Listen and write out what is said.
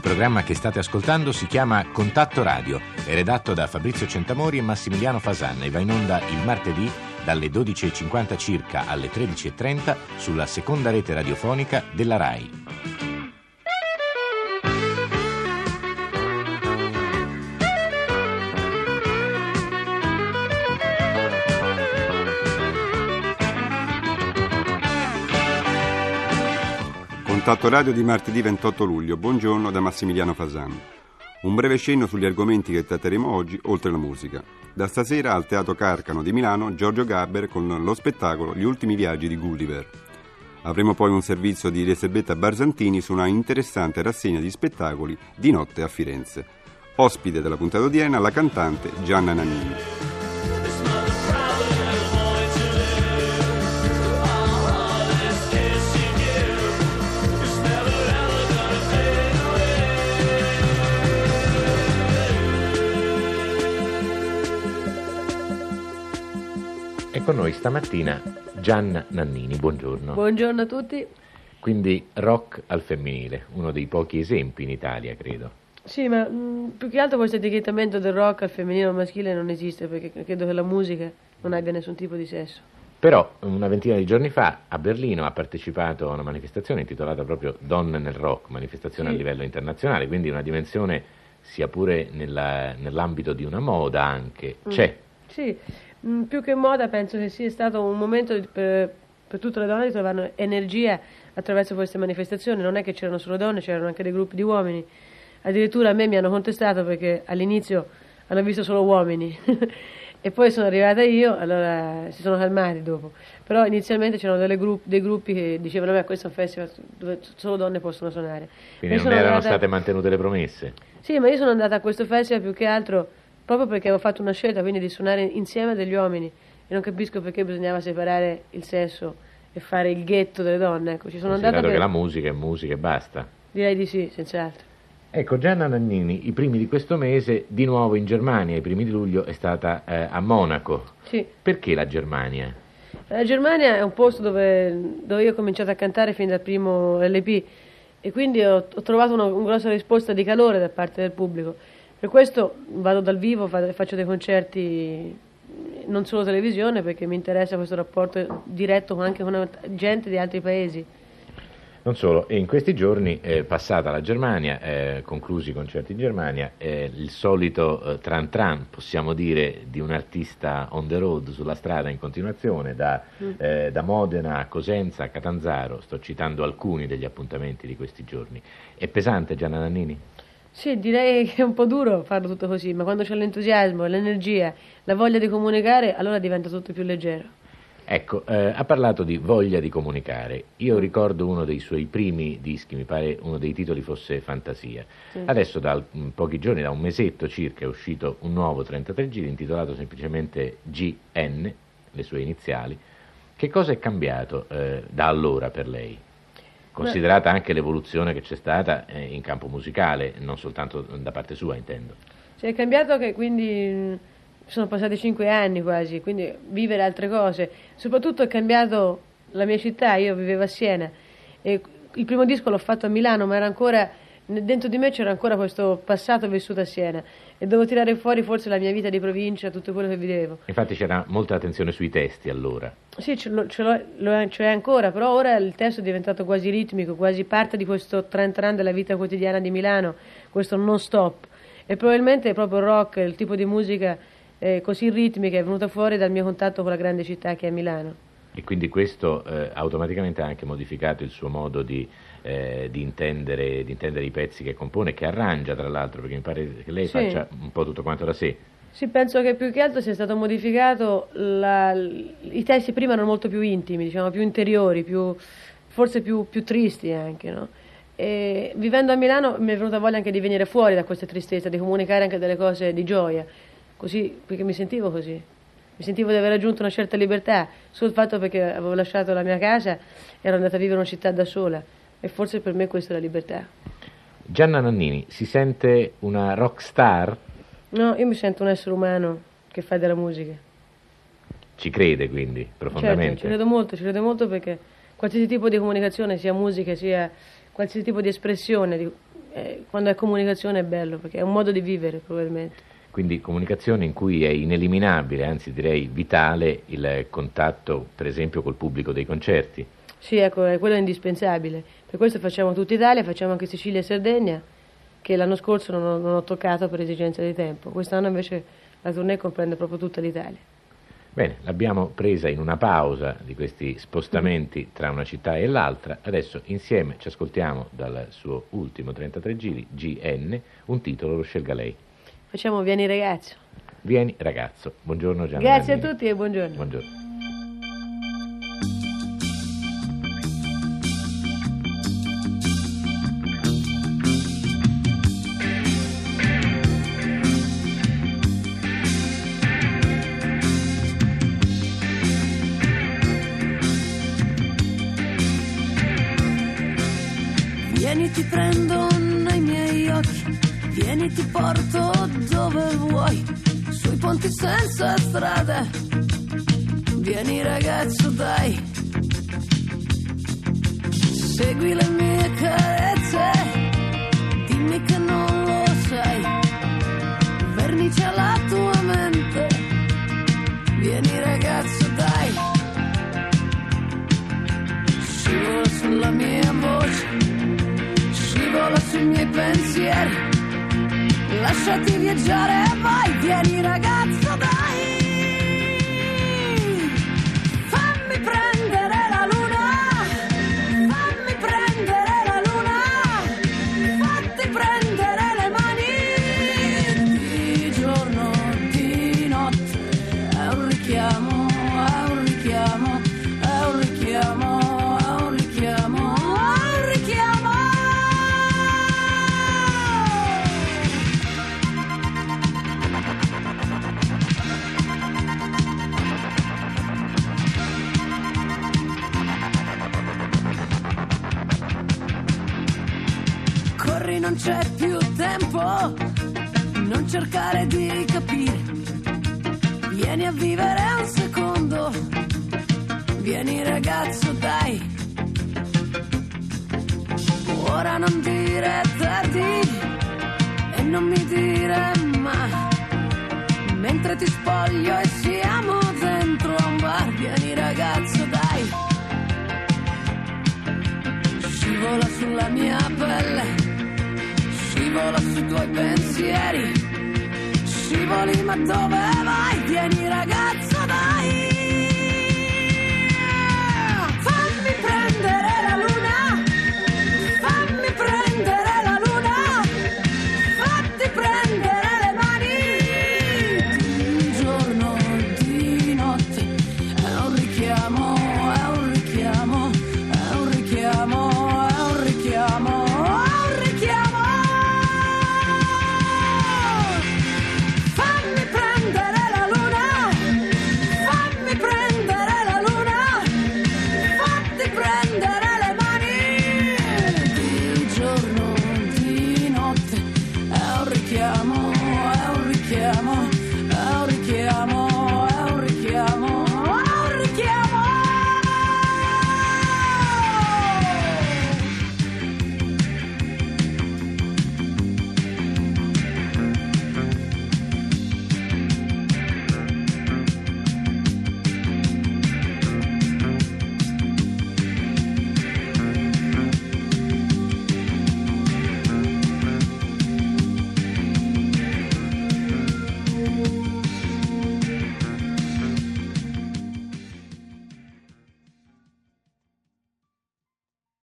programma che state ascoltando si chiama Contatto Radio, è redatto da Fabrizio Centamori e Massimiliano Fasanna e va in onda il martedì dalle 12.50 circa alle 13.30 sulla seconda rete radiofonica della RAI. Contatto radio di martedì 28 luglio. Buongiorno da Massimiliano Fasano. Un breve cenno sugli argomenti che tratteremo oggi, oltre la musica. Da stasera al Teatro Carcano di Milano, Giorgio Gabber con lo spettacolo Gli ultimi viaggi di Gulliver. Avremo poi un servizio di Elisabetta Barzantini su una interessante rassegna di spettacoli di notte a Firenze. Ospite della puntata odierna la cantante Gianna Nannini. E con noi stamattina Gianna Nannini, buongiorno. Buongiorno a tutti. Quindi rock al femminile, uno dei pochi esempi in Italia, credo. Sì, ma mh, più che altro questo etichettamento del rock al femminile o al maschile non esiste, perché credo che la musica non abbia nessun tipo di sesso. Però una ventina di giorni fa a Berlino ha partecipato a una manifestazione intitolata proprio Donne nel rock, manifestazione Sì. a livello internazionale, quindi una dimensione sia pure nella- nell'ambito di una moda anche, c'è. Sì, mh, più che moda penso che sia stato un momento per, per tutte le donne di trovare energia attraverso queste manifestazioni. Non è che c'erano solo donne, c'erano anche dei gruppi di uomini. Addirittura a me mi hanno contestato perché all'inizio hanno visto solo uomini. e poi sono arrivata io, allora si sono calmati dopo. Però inizialmente c'erano delle gru- dei gruppi che dicevano, beh, questo è un festival dove solo donne possono suonare. Quindi non erano andata- state mantenute le promesse. sì, ma io sono andata a questo festival più che altro proprio perché avevo fatto una scelta, quindi di suonare insieme degli uomini e non capisco perché bisognava separare il sesso e fare il ghetto delle donne. Ecco, ci sono Considerato per... che la musica è musica e basta. Direi di sì, senz'altro. Ecco, Gianna Nannini, i primi di questo mese, di nuovo in Germania, i primi di luglio, è stata eh, a Monaco. Sì. Perché la Germania? La Germania è un posto dove, dove io ho cominciato a cantare fin dal primo LP e quindi ho, ho trovato una, una grossa risposta di calore da parte del pubblico. Per questo vado dal vivo, fa- faccio dei concerti non solo televisione perché mi interessa questo rapporto diretto anche con gente di altri paesi. Non solo, e in questi giorni, eh, passata la Germania, eh, conclusi i concerti in Germania, eh, il solito eh, tran tran, possiamo dire, di un artista on the road, sulla strada in continuazione, da, eh, da Modena a Cosenza a Catanzaro, sto citando alcuni degli appuntamenti di questi giorni. È pesante Gianna Nannini? Sì, direi che è un po' duro farlo tutto così, ma quando c'è l'entusiasmo, l'energia, la voglia di comunicare, allora diventa tutto più leggero. Ecco, eh, ha parlato di voglia di comunicare. Io ricordo uno dei suoi primi dischi, mi pare uno dei titoli fosse Fantasia. Adesso da mh, pochi giorni, da un mesetto circa, è uscito un nuovo 33 giri intitolato semplicemente GN, le sue iniziali. Che cosa è cambiato eh, da allora per lei? Considerata anche l'evoluzione che c'è stata eh, in campo musicale, non soltanto da parte sua, intendo. Cioè, è cambiato che quindi mh, sono passati cinque anni quasi, quindi vivere altre cose. Soprattutto è cambiato la mia città, io vivevo a Siena e il primo disco l'ho fatto a Milano, ma era ancora dentro di me c'era ancora questo passato vissuto a Siena e dovevo tirare fuori forse la mia vita di provincia, tutto quello che vivevo. Infatti c'era molta attenzione sui testi allora. Sì, ce l'ho, ce l'ho- lo è, ce l'è ancora, però ora il testo è diventato quasi ritmico, quasi parte di questo tran tran della vita quotidiana di Milano, questo non stop. E probabilmente è proprio il rock, il tipo di musica eh, così ritmica è venuta fuori dal mio contatto con la grande città che è Milano. E quindi questo eh, automaticamente ha anche modificato il suo modo di, eh, di intendere, di intendere i pezzi che compone, che arrangia tra l'altro, perché mi pare che lei Sì. faccia un po' tutto quanto da sé. Sì, penso che più che altro sia stato modificato, la- i testi prima erano molto più intimi, diciamo, più interiori, più, forse più, più tristi anche, no? E vivendo a Milano mi è venuta voglia anche di venire fuori da questa tristezza, di comunicare anche delle cose di gioia, così, perché mi sentivo così. Mi sentivo di aver raggiunto una certa libertà, sul fatto perché avevo lasciato la mia casa e ero andata a vivere in una città da sola. E forse per me questa è la libertà. Gianna Nannini si sente una rock star? No, io mi sento un essere umano che fa della musica. Ci crede quindi Certo, profondamente? ci credo molto, ci credo molto perché qualsiasi tipo di comunicazione, sia musica, sia qualsiasi tipo di espressione, di- eh, quando è comunicazione è bello, perché è un modo di vivere probabilmente. Quindi comunicazione in cui è ineliminabile, anzi direi vitale, il contatto per esempio col pubblico dei concerti. Sì, ecco, è quello indispensabile. Per questo facciamo tutta Italia, facciamo anche Sicilia e Sardegna, che l'anno scorso non ho, non ho toccato per esigenza di tempo. Quest'anno invece la tournée comprende proprio tutta l'Italia. Bene, l'abbiamo presa in una pausa di questi spostamenti tra una città e l'altra. Adesso insieme ci ascoltiamo dal suo ultimo 33 giri, GN, un titolo lo scelga lei. Facciamo Vieni ragazzo. Vieni ragazzo. Buongiorno Gianni. Grazie a tutti e buongiorno. Buongiorno. Vieni ti prendo nei miei occhi, vieni ti porto dove vuoi, sui ponti senza strade. Vieni ragazzo dai, segui le mie carezze, Lasciati viaggiare, vai, vieni ragazzo, dai. C'è più tempo, non cercare di capire. Vieni a vivere un secondo, vieni ragazzo, dai. Ora non dire tardi e non mi dire mai. Mentre ti spoglio e siamo dentro un bar, vieni ragazzo, dai. Scivola sulla mia pelle, scivola sui tuoi pensieri. Scivoli, ma dove vai? Vieni ragazzo, dai!